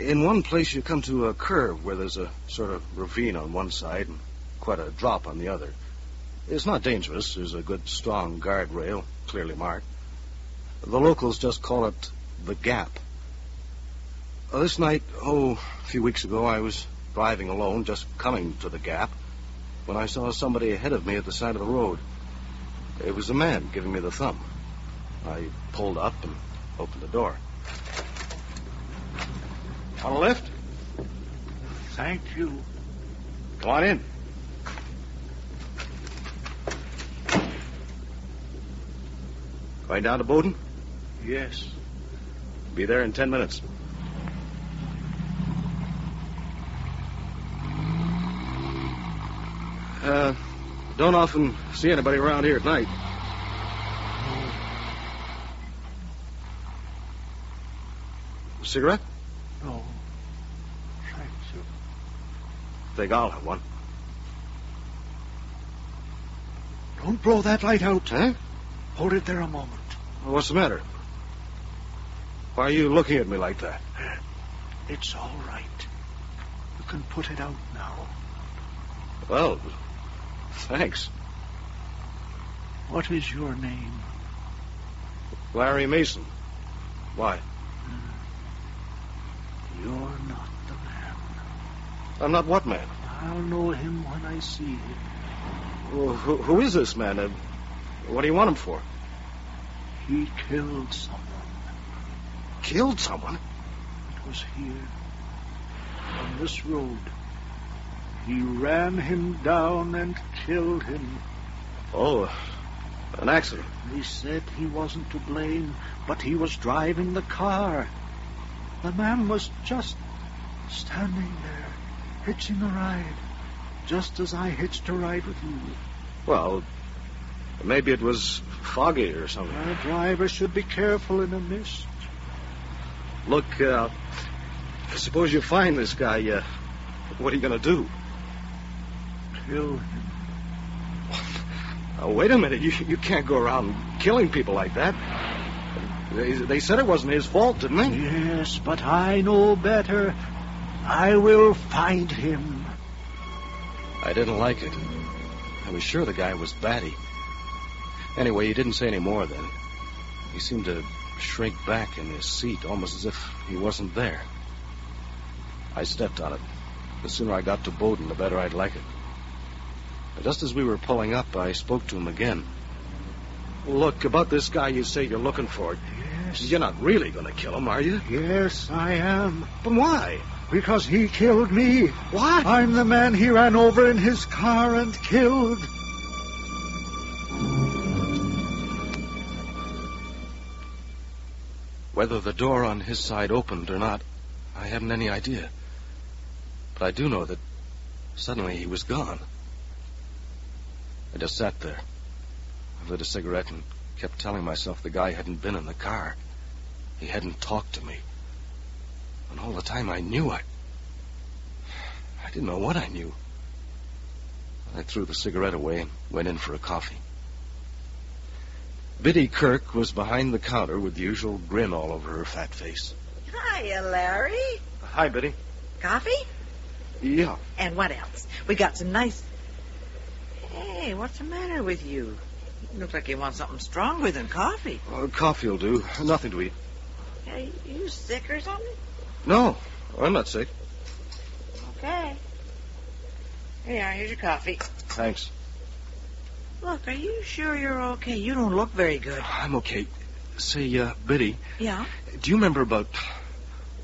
In one place, you come to a curve where there's a sort of ravine on one side and quite a drop on the other. It's not dangerous. There's a good, strong guardrail, clearly marked. The locals just call it the Gap. Uh, this night, oh, a few weeks ago, I was driving alone, just coming to the Gap, when I saw somebody ahead of me at the side of the road. It was a man giving me the thumb. I pulled up and opened the door. On a lift? Thank you. Come on in. Going down to Bowden? Yes. Be there in ten minutes. Uh, don't often see anybody around here at night. Cigarette? No. Thank you. Think I'll have one. Don't blow that light out. Huh? Hold it there a moment. Well, what's the matter? Why are you looking at me like that? It's all right. You can put it out now. Well, thanks. What is your name? Larry Mason. Why? You're not the man. I'm not what man? I'll know him when I see him. Well, who, who is this man? Uh, What do you want him for? He killed someone. Killed someone? It was here, on this road. He ran him down and killed him. Oh, an accident. They said he wasn't to blame, but he was driving the car. The man was just standing there, hitching a ride, just as I hitched a ride with you. Well, maybe it was foggy or something. A driver should be careful in a mist. Look, uh, suppose you find this guy, uh, what are you going to do? Kill him. Now, wait a minute. You, you can't go around killing people like that. They, they said it wasn't his fault, didn't they? Yes, but I know better. I will find him. I didn't like it. I was sure the guy was batty. Anyway, he didn't say any more then. He seemed to shrink back in his seat, almost as if he wasn't there. I stepped on it. The sooner I got to Bowden, the better I'd like it. Just as we were pulling up, I spoke to him again. Look, about this guy you say you're looking for. Yes. You're not really going to kill him, are you? Yes, I am. But why? Because he killed me. What? I'm the man he ran over in his car and killed. Whether the door on his side opened or not, I haven't any idea. But I do know that suddenly he was gone. I just sat there. I lit a cigarette and kept telling myself the guy hadn't been in the car. He hadn't talked to me. And all the time I knew I. I didn't know what I knew. I threw the cigarette away and went in for a coffee. Biddy Kirk was behind the counter with the usual grin all over her fat face. Hiya, Larry. Hi, Biddy. Coffee? Yeah. And what else? We got some nice. Hey, what's the matter with you? You look like you want something stronger than coffee. Uh, coffee will do. Nothing to eat. Hey, are you sick or something? No, I'm not sick. Okay. Here you are. Here's your coffee. Thanks. Look, are you sure you're okay? You don't look very good. I'm okay. Say, uh, Biddy, Yeah? do you remember about.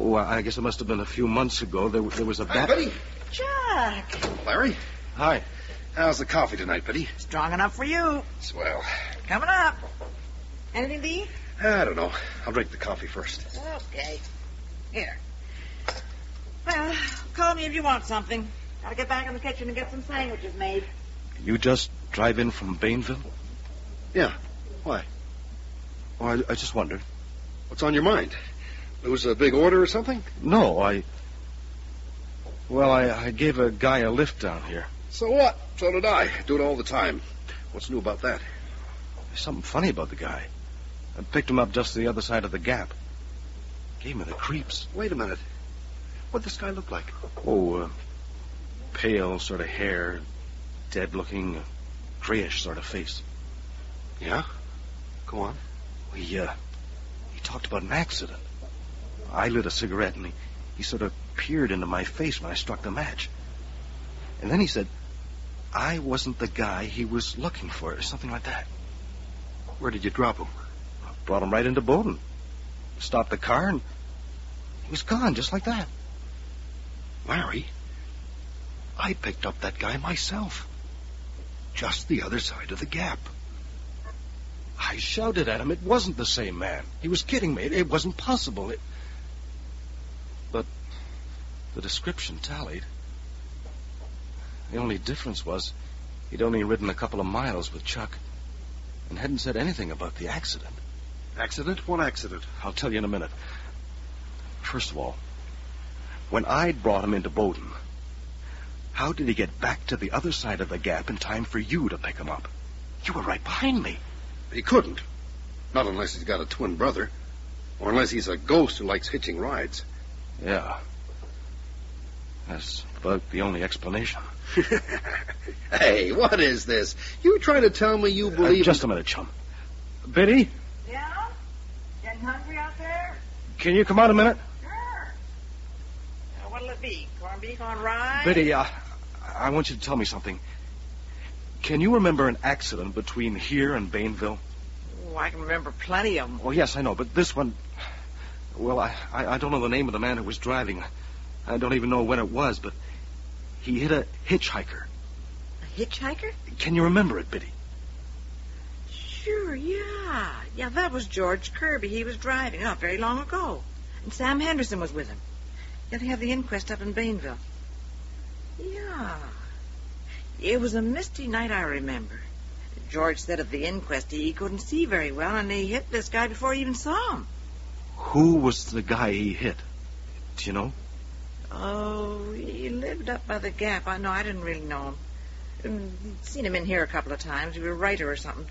Oh, I guess it must have been a few months ago. There, there was a Hi, bat. Biddy. Jack. Larry. Hi. How's the coffee tonight, Biddy? Strong enough for you. Swell. Coming up. Anything to eat? I don't know. I'll drink the coffee first. Okay. Here. Well, call me if you want something. Gotta get back in the kitchen and get some sandwiches made. You just drive in from Bainville? Yeah. Why? Oh, I, I just wondered. What's on your mind? Lose a big order or something? No, I. Well, I, I gave a guy a lift down here. So what? So did I. Do it all the time. What's new about that? There's something funny about the guy. I picked him up just the other side of the gap. Gave me the creeps. Wait a minute. What'd this guy look like? Oh, uh, pale sort of hair, dead looking, grayish sort of face. Yeah? Go on. He, uh, he talked about an accident. I lit a cigarette and he, he sort of peered into my face when I struck the match. And then he said, I wasn't the guy he was looking for, or something like that. Where did you drop him? Brought him right into Bowden. Stopped the car and he was gone just like that. Larry, I picked up that guy myself. Just the other side of the gap. I shouted at him. It wasn't the same man. He was kidding me. It, it wasn't possible. It... But the description tallied. The only difference was he'd only ridden a couple of miles with Chuck and hadn't said anything about the accident. Accident? What accident? I'll tell you in a minute. First of all, when I'd brought him into Bowden, how did he get back to the other side of the gap in time for you to pick him up? You were right behind me. He couldn't. Not unless he's got a twin brother. Or unless he's a ghost who likes hitching rides. Yeah. That's about the only explanation. hey, what is this? You trying to tell me you Uh, believe... just a minute, chum. Biddy, Yeah? Getting hungry out there? can you come out a minute? Sure. Now, what'll it be? Corned beef on rye? Biddy, uh, I want you to tell me something. Can you remember an accident between here and Bainville? Oh, I can remember plenty of them. Oh, yes, I know, but this one. Well, I, I, I don't know the name of the man who was driving. I don't even know when it was, but he hit a hitchhiker. A hitchhiker? Can you remember it, Biddy? Sure, yeah. Yeah, that was George Kirby. He was driving not very long ago. And Sam Henderson was with him. Yeah, they have the inquest up in Bainville. Yeah. It was a misty night, I remember. George said at the inquest he couldn't see very well, and he hit this guy before he even saw him. Who was the guy he hit? Do you know? Oh, he lived up by the gap. I know, I didn't really know him. Seen him in here a couple of times. He was a writer or something.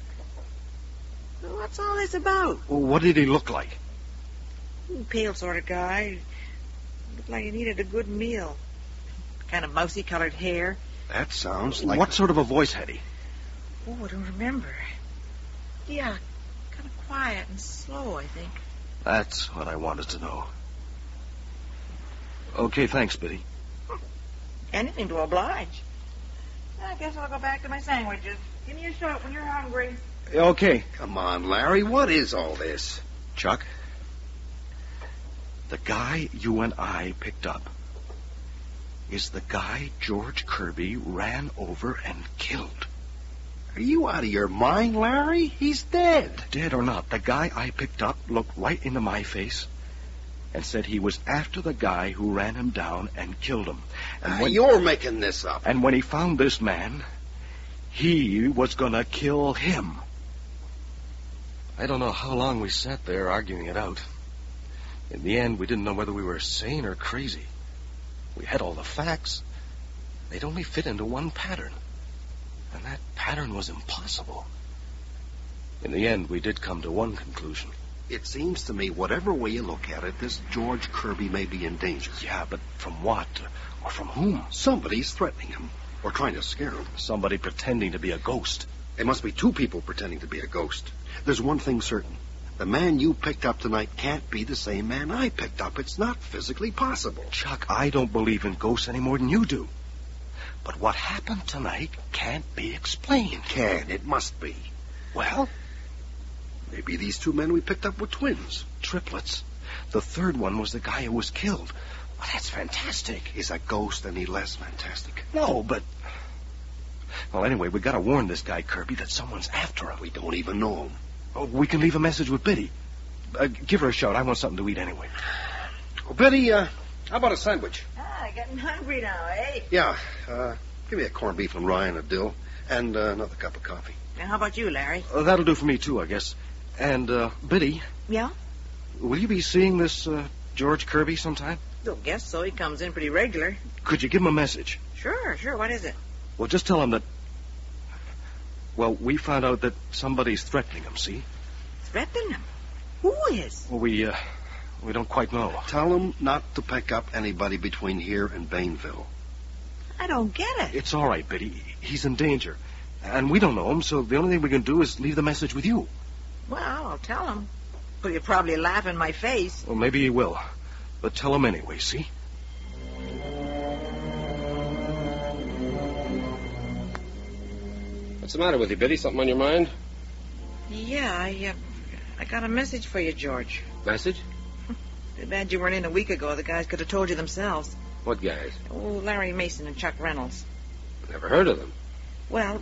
What's all this about? Well, what did he look like? Pale sort of guy. Looked like he needed a good meal. Kind of mousy colored hair. That sounds like. What sort of a voice had he? Oh, I don't remember. Yeah, kind of quiet and slow, I think. That's what I wanted to know. Okay, thanks, Biddy. Anything to oblige. I guess I'll go back to my sandwiches. Give me a shot when you're hungry. Okay. Come on, Larry. What is all this? Chuck, the guy you and I picked up is the guy George Kirby ran over and killed. Are you out of your mind, Larry? He's dead. Dead or not, the guy I picked up looked right into my face and said he was after the guy who ran him down and killed him. And Ah, you're making this up. And when he found this man, he was gonna kill him. I don't know how long we sat there arguing it out. In the end, we didn't know whether we were sane or crazy. We had all the facts. They'd only fit into one pattern. And that pattern was impossible. In the end, we did come to one conclusion. It seems to me, whatever way you look at it, this George Kirby may be in danger. Yeah, but from what? Or from whom? Somebody's threatening him. Or trying to scare him. Somebody pretending to be a ghost. It must be two people pretending to be a ghost. There's one thing certain. The man you picked up tonight can't be the same man I picked up. It's not physically possible. Chuck, I don't believe in ghosts any more than you do. But what happened tonight can't be explained. Can. It must be. Well, Maybe these two men we picked up were twins. triplets. The third one was the guy who was killed. Well, that's fantastic. Is a ghost any less fantastic? No, but. Well, anyway, we gotta warn this guy, Kirby, that someone's after him. We don't even know him. Oh, we can leave a message with Biddy. Uh, give her a shout. I want something to eat anyway. Oh, Biddy, uh, how about a sandwich? Ah, getting hungry now, eh? Yeah, uh, give me a corned beef and rye and a dill, and uh, another cup of coffee. Now, how about you, Larry? Uh, that'll do for me, too, I guess. And, uh, Biddy, Yeah? will you be seeing this, uh, George Kirby sometime? Don't guess so. He comes in pretty regular. Could you give him a message? Sure, sure. What is it? Well, just tell him that. Well, we found out that somebody's threatening him, see? Threatening him. Who is? Well, we, uh, we don't quite know. Tell him not to pick up anybody between here and Bainville. I don't get it. It's all right, Biddy. He's in danger. And we don't know him, so the only thing we can do is leave the message with you. Well, I'll tell him. But he'll probably laugh in my face. Well, maybe he will. But tell him anyway, see? What's the matter with you, Biddy? Something on your mind? Yeah, I, uh, I got a message for you, George. Message? Too bad you weren't in a week ago. The guys could have told you themselves. What guys? Oh, Larry Mason and Chuck Reynolds. Never heard of them. Well,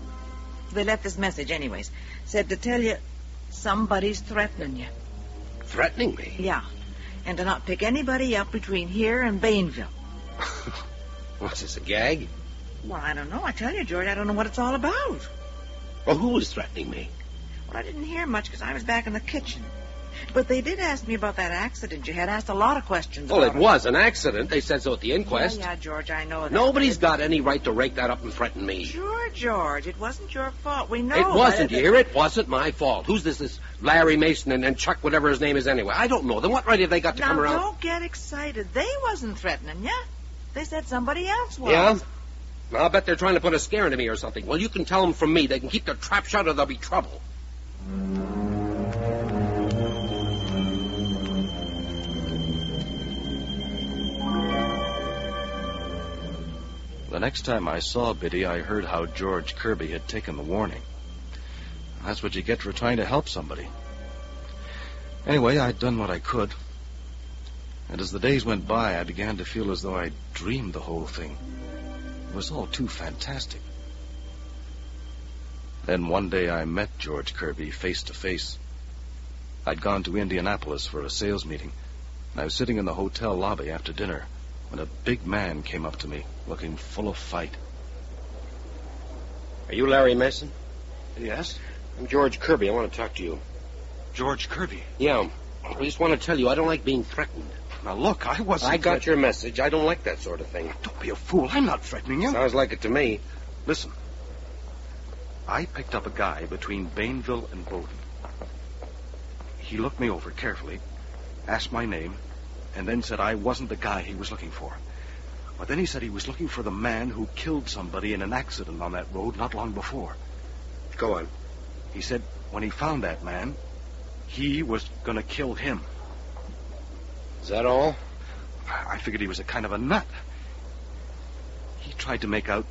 they left this message anyways. Said to tell you somebody's threatening you. Threatening me? Yeah. And to not pick anybody up between here and Bainville. What's this, a gag? Well, I don't know. I tell you, George, I don't know what it's all about. Well, who was threatening me? Well, I didn't hear much because I was back in the kitchen. But they did ask me about that accident you had. Asked a lot of questions Well, about it was an accident. They said so at the inquest. Yeah, yeah, George, I know that. Nobody's got any right to rake that up and threaten me. Sure, George. It wasn't your fault. We know. it wasn't, you hear? It wasn't my fault. Who's this, this Larry Mason and, and Chuck, whatever his name is anyway? I don't know. Then what right have they got to Now, come around? don't get excited. They wasn't threatening you. They said somebody else was. Yeah? I'll bet they're trying to put a scare into me or something. Well, you can tell them from me. They can keep their trap shut or there'll be trouble. The next time I saw Biddy, I heard how George Kirby had taken the warning. That's what you get for trying to help somebody. Anyway, I'd done what I could. And as the days went by, I began to feel as though I'd dreamed the whole thing. It was all too fantastic. Then one day I met George Kirby face to face. I'd gone to Indianapolis for a sales meeting. And I was sitting in the hotel lobby after dinner when a big man came up to me, looking full of fight. Are you Larry Mason? Yes? I'm George Kirby. I want to talk to you. George Kirby? Yeah. I just want to tell you I don't like being threatened. Now, look, I wasn't. I got your message. I don't like that sort of thing. Don't be a fool. I'm not threatening you. Sounds like it to me. Listen. I picked up a guy between Bainville and Bowden. He looked me over carefully, asked my name, and then said I wasn't the guy he was looking for. But then he said he was looking for the man who killed somebody in an accident on that road not long before. Go on. He said when he found that man, he was going to kill him. Is that all? I figured he was a kind of a nut. He tried to make out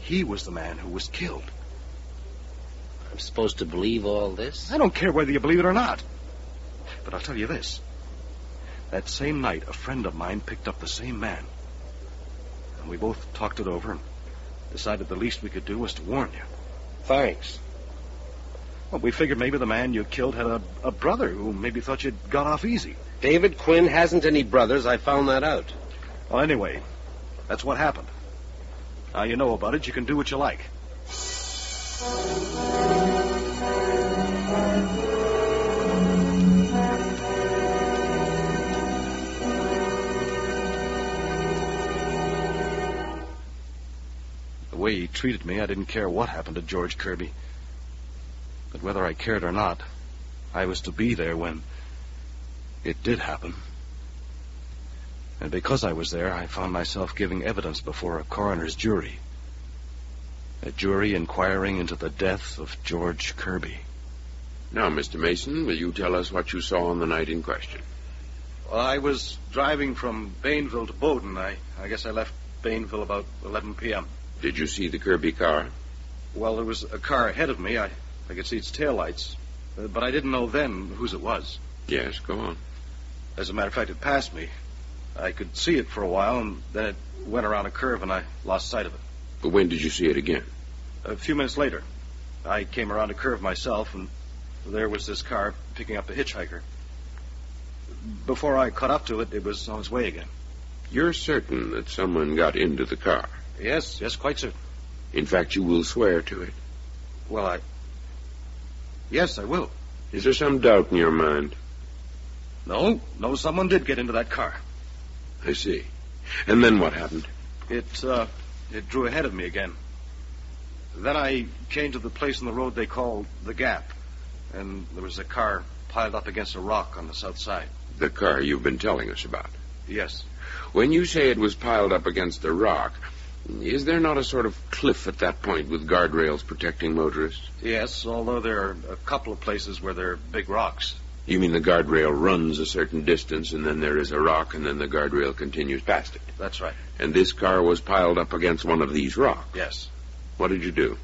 he was the man who was killed. I'm supposed to believe all this? I don't care whether you believe it or not. But I'll tell you this. That same night, a friend of mine picked up the same man. And we both talked it over and decided the least we could do was to warn you. Thanks. Well, we figured maybe the man you killed had a, a brother who maybe thought you'd got off easy. David Quinn hasn't any brothers. I found that out. Well, anyway, that's what happened. Now you know about it. You can do what you like. Way he treated me, I didn't care what happened to George Kirby. But whether I cared or not, I was to be there when it did happen. And because I was there, I found myself giving evidence before a coroner's jury. A jury inquiring into the death of George Kirby. Now, Mr. Mason, will you tell us what you saw on the night in question? Well, I was driving from Bainville to Bowden. I, I guess I left Bainville about 11 p.m. Did you see the Kirby car? Well, there was a car ahead of me. I, I could see its taillights. Uh, but I didn't know then whose it was. Yes, go on. As a matter of fact, it passed me. I could see it for a while, and then it went around a curve, and I lost sight of it. But when did you see it again? A few minutes later, I came around a curve myself, and there was this car picking up a hitchhiker. Before I caught up to it, it was on its way again. You're certain that someone got into the car? Yes, yes, quite certain. In fact, you will swear to it. Well, I. Yes, I will. Is there some doubt in your mind? No, no, someone did get into that car. I see. And then what happened? It, uh, it drew ahead of me again. Then I came to the place in the road they call the Gap, and there was a car piled up against a rock on the south side. The car you've been telling us about. Yes. When you say it was piled up against a rock, is there not a sort of cliff at that point with guardrails protecting motorists? Yes, although there are a couple of places where there are big rocks. You mean the guardrail runs a certain distance and then there is a rock and then the guardrail continues past it? That's right. And this car was piled up against one of these rocks? Yes. What did you do?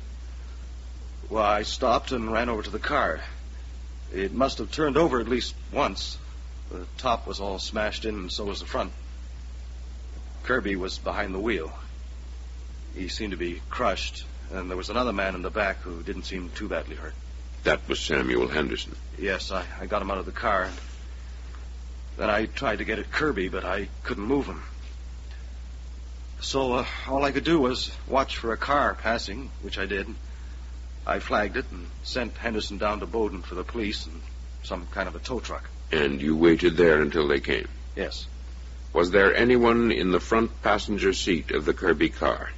Well, I stopped and ran over to the car. It must have turned over at least once. The top was all smashed in, and so was the front. Kirby was behind the wheel. He seemed to be crushed, and there was another man in the back who didn't seem too badly hurt. That was Samuel Henderson. Yes, I, I got him out of the car. And Then I tried to get at Kirby, but I couldn't move him. So uh, all I could do was watch for a car passing, which I did. I flagged it and sent Henderson down to Bowden for the police and some kind of a tow truck. And you waited there until they came? Yes. Was there anyone in the front passenger seat of the Kirby car?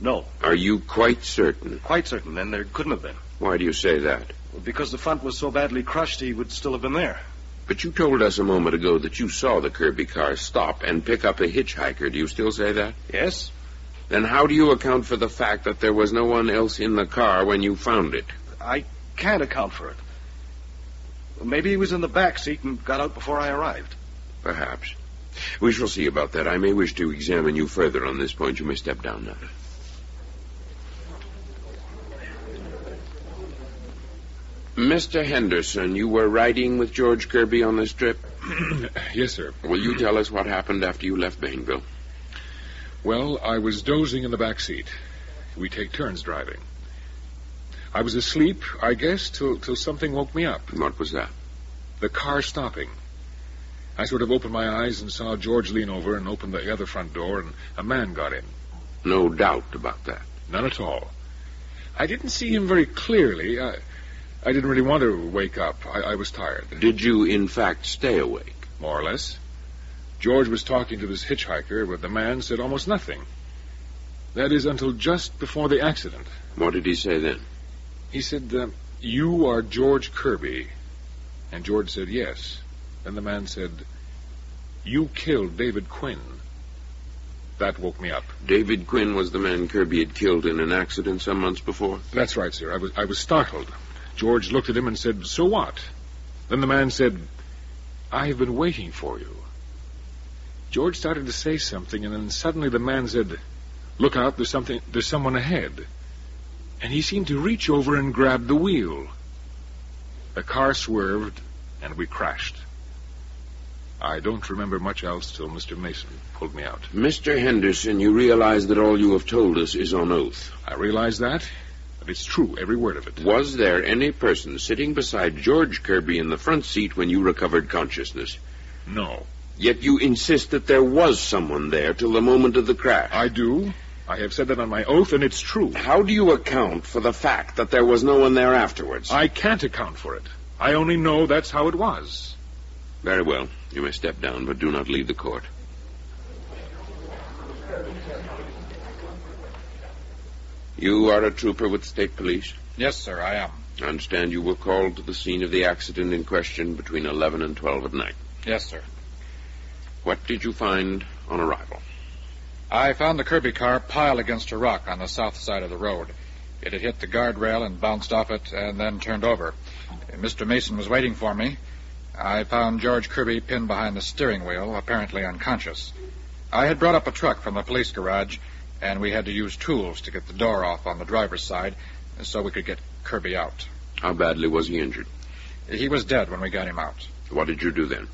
No. Are you quite certain? Quite certain, and there couldn't have been. Why do you say that? Well, because the front was so badly crushed, he would still have been there. But you told us a moment ago that you saw the Kirby car stop and pick up a hitchhiker. Do you still say that? Yes. Then how do you account for the fact that there was no one else in the car when you found it? I can't account for it. Maybe he was in the back seat and got out before I arrived. Perhaps. We shall see about that. I may wish to examine you further on this point. You may step down now. Mr. Henderson, you were riding with George Kirby on this trip? yes, sir. Will you tell us what happened after you left Bainville? Well, I was dozing in the back seat. We take turns driving. I was asleep, I guess, till, till something woke me up. What was that? The car stopping. I sort of opened my eyes and saw George lean over and open the other front door, and a man got in. No doubt about that. None at all. I didn't see him very clearly. I, I didn't really want to wake up. I, I was tired. Did you, in fact, stay awake? More or less. George was talking to this hitchhiker, but the man said almost nothing. That is, until just before the accident. What did he say then? He said, uh, You are George Kirby. And George said, Yes. Then the man said, You killed David Quinn. That woke me up. David Quinn was the man Kirby had killed in an accident some months before? That's right, sir. I was, I was startled. George looked at him and said, So what? Then the man said, I have been waiting for you. George started to say something, and then suddenly the man said, Look out, there's something there's someone ahead. And he seemed to reach over and grab the wheel. The car swerved, and we crashed. I don't remember much else till Mr. Mason pulled me out. Mr. Henderson, you realize that all you have told us is on oath. I realize that, but it's true, every word of it. Was there any person sitting beside George Kirby in the front seat when you recovered consciousness? No. Yet you insist that there was someone there till the moment of the crash. I do. I have said that on my oath, and it's true. How do you account for the fact that there was no one there afterwards? I can't account for it. I only know that's how it was. Very well. You may step down, but do not leave the court. You are a trooper with state police? Yes, sir, I am. I understand you were called to the scene of the accident in question between 11 and 12 at night. Yes, sir. What did you find on arrival? I found the Kirby car piled against a rock on the south side of the road. It had hit the guardrail and bounced off it and then turned over. Mr. Mason was waiting for me. I found George Kirby pinned behind the steering wheel, apparently unconscious. I had brought up a truck from the police garage, and we had to use tools to get the door off on the driver's side so we could get Kirby out. How badly was he injured? He was dead when we got him out. What did you do then?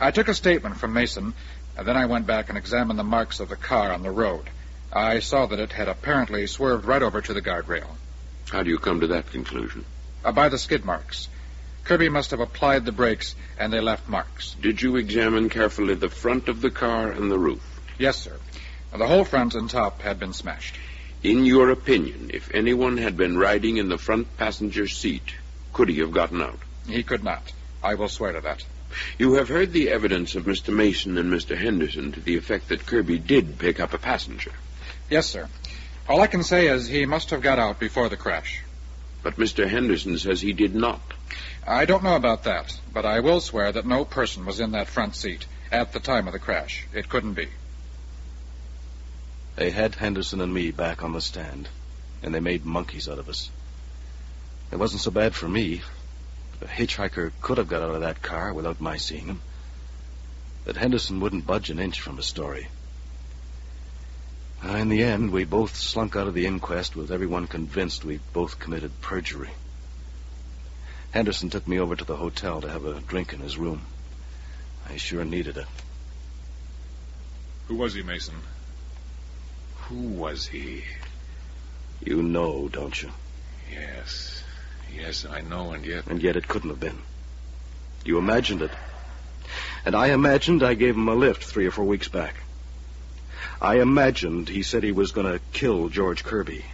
I took a statement from Mason, and then I went back and examined the marks of the car on the road. I saw that it had apparently swerved right over to the guardrail. How do you come to that conclusion? Uh, by the skid marks. Kirby must have applied the brakes, and they left marks. Did you examine carefully the front of the car and the roof? Yes, sir. The whole front and top had been smashed. In your opinion, if anyone had been riding in the front passenger seat, could he have gotten out? He could not. I will swear to that. You have heard the evidence of Mr. Mason and Mr. Henderson to the effect that Kirby did pick up a passenger. Yes, sir. All I can say is he must have got out before the crash. But Mr. Henderson says he did not. I don't know about that, but I will swear that no person was in that front seat at the time of the crash. It couldn't be. They had Henderson and me back on the stand, and they made monkeys out of us. It wasn't so bad for me. The hitchhiker could have got out of that car without my seeing him. But Henderson wouldn't budge an inch from his story. Uh, in the end, we both slunk out of the inquest with everyone convinced we'd both committed perjury. Henderson took me over to the hotel to have a drink in his room. I sure needed it. Who was he, Mason? Who was he? You know, don't you? Yes. Yes, I know, and yet. And yet it couldn't have been. You imagined it. And I imagined I gave him a lift three or four weeks back. I imagined he said he was going to kill George Kirby.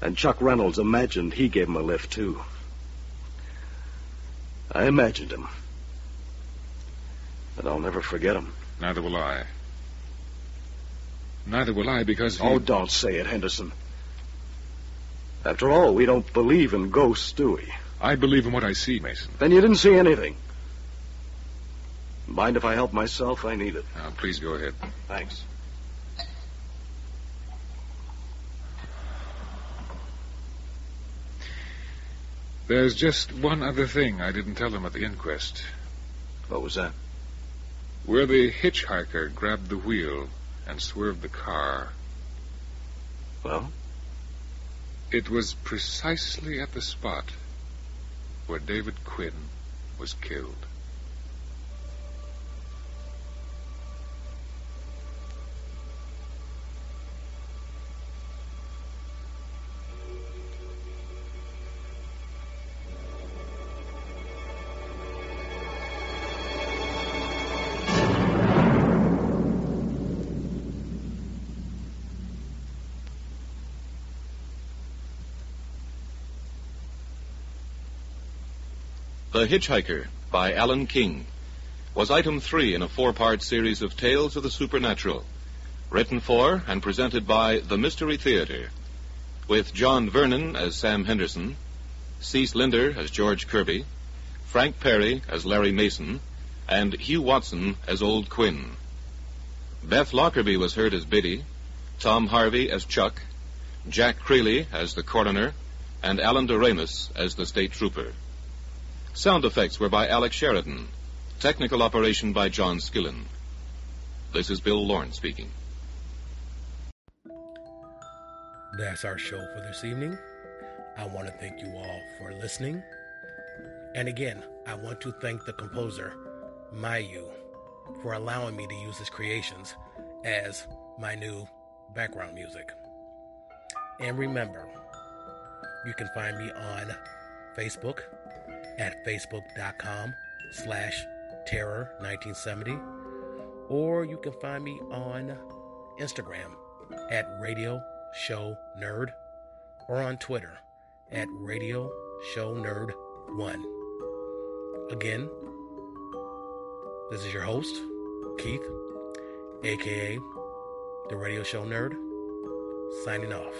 And Chuck Reynolds imagined he gave him a lift, too. I imagined him. And I'll never forget him. Neither will I. Neither will I, because. He... Oh, don't say it, Henderson. After all, we don't believe in ghosts, do we? I believe in what I see, Mason. Then you didn't see anything. Mind if I help myself? I need it. Now, please go ahead. Thanks. There's just one other thing I didn't tell them at the inquest. What was that? Where the hitchhiker grabbed the wheel and swerved the car. Well? It was precisely at the spot where David Quinn was killed. The Hitchhiker by Alan King was item three in a four part series of tales of the supernatural, written for and presented by the Mystery Theater, with John Vernon as Sam Henderson, Cec Linder as George Kirby, Frank Perry as Larry Mason, and Hugh Watson as Old Quinn. Beth Lockerbie was heard as Biddy, Tom Harvey as Chuck, Jack Creley as the coroner, and Alan Doremus as the state trooper. Sound effects were by Alex Sheridan. Technical operation by John Skillen. This is Bill Lawrence speaking. That's our show for this evening. I want to thank you all for listening. And again, I want to thank the composer, Mayu, for allowing me to use his creations as my new background music. And remember, you can find me on Facebook at facebook.com slash terror 1970 or you can find me on instagram at radio show nerd or on twitter at radio show nerd 1 again this is your host keith aka the radio show nerd signing off